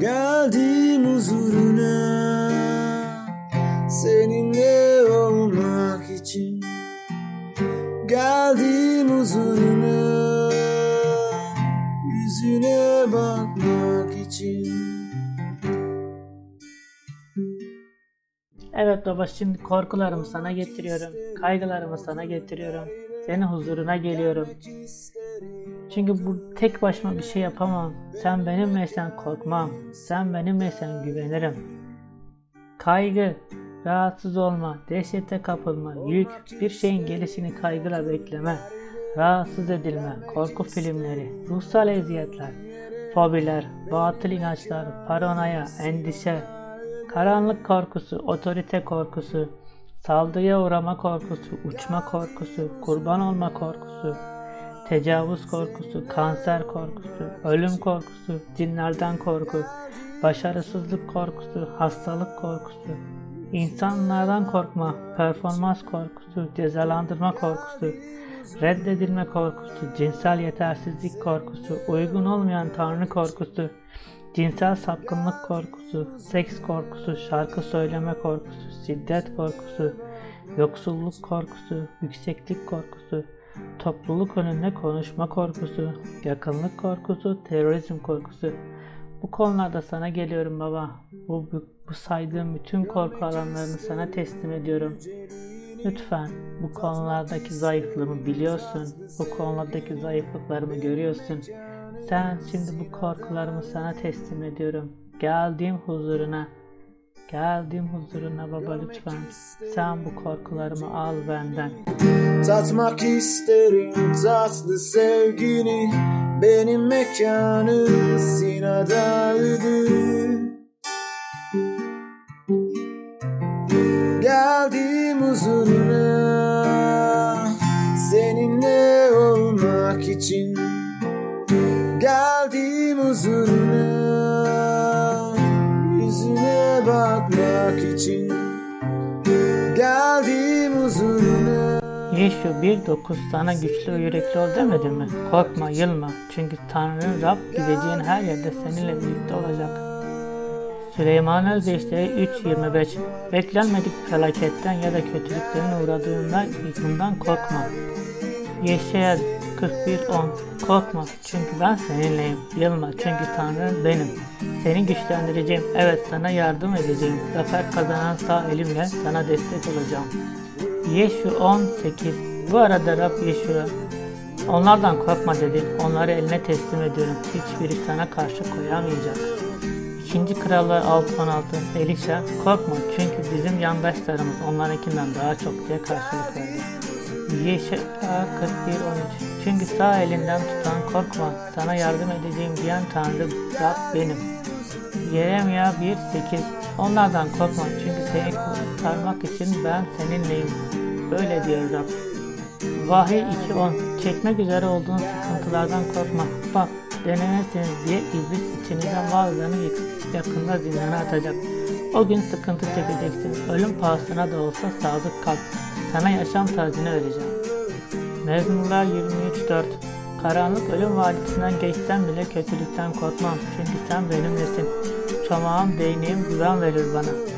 Geldim huzuruna Seninle olmak için Geldim huzuruna Yüzüne bakmak için Evet baba şimdi korkularımı sana getiriyorum. Kaygılarımı sana getiriyorum. Senin huzuruna geliyorum. Çünkü bu tek başıma bir şey yapamam. Sen benimleysen korkmam. Sen benimleysen güvenirim. Kaygı, rahatsız olma, dehşete kapılma, yük, bir şeyin gelişini kaygıyla bekleme, rahatsız edilme, korku filmleri, ruhsal eziyetler, fobiler, batıl inançlar, paranoya, endişe, karanlık korkusu, otorite korkusu, saldırıya uğrama korkusu, uçma korkusu, kurban olma korkusu, tecavüz korkusu, kanser korkusu, ölüm korkusu, cinlerden korku, başarısızlık korkusu, hastalık korkusu, insanlardan korkma, performans korkusu, cezalandırma korkusu, reddedilme korkusu, cinsel yetersizlik korkusu, uygun olmayan tanrı korkusu, cinsel sapkınlık korkusu, seks korkusu, şarkı söyleme korkusu, şiddet korkusu, yoksulluk korkusu, yükseklik korkusu, topluluk önünde konuşma korkusu, yakınlık korkusu, terörizm korkusu. Bu konularda sana geliyorum baba. Bu, bu, bu saydığım bütün korku alanlarını sana teslim ediyorum. Lütfen bu konulardaki zayıflığımı biliyorsun. Bu konulardaki zayıflıklarımı görüyorsun. Sen şimdi bu korkularımı sana teslim ediyorum. Geldiğim huzuruna. Geldiğim huzuruna baba lütfen. Sen bu korkularımı al benden. Tatmak isterim tatlı sevgini. Benim mekanım sinadaydı Geldim huzuruna. Seninle olmak için. Geldim huzuruna için Geldim huzuruna Yeşu 1.9 sana güçlü ve yürekli ol demedi mi? Korkma, yılma. Çünkü Tanrı Rab gideceğin her yerde seninle birlikte olacak. Süleyman Özdeşleri 3.25 Beklenmedik felaketten ya da kötülüklerin uğradığında bundan korkma. Yeşaya 41.10 Korkma çünkü ben seninleyim. Yılma çünkü Tanrı benim. Seni güçlendireceğim. Evet sana yardım edeceğim. Zafer kazanan sağ elimle sana destek olacağım. Yeşu 18 Bu arada Rab Yeşu'ya Onlardan korkma dedi. Onları eline teslim ediyorum. Hiçbiri sana karşı koyamayacak. İkinci Krallar 6.16 Elisha korkma çünkü bizim yandaşlarımız onlarınkinden daha çok diye karşılık verdi. Yeşaya 41.13 Çünkü sağ elinden tutan korkma sana yardım edeceğim diyen Tanrı Rab benim. Yeremya 1.8 Onlardan korkma çünkü seni kurtarmak için ben seninleyim. Böyle diyor Rab. Vahiy 2.10 Çekmek üzere olduğun sıkıntılardan korkma. Bak denemezsiniz diye iblis içinizden bazılarını yakında zindana atacak. O gün sıkıntı çekeceksin. Ölüm pahasına da olsa sadık kal. Sana yaşam tarzını vereceğim. Mezmurlar 23.4 Karanlık ölüm vadisinden geçsem bile kötülükten korkmam. Çünkü sen benimlesin. Çamağım, değneğim güven verir bana.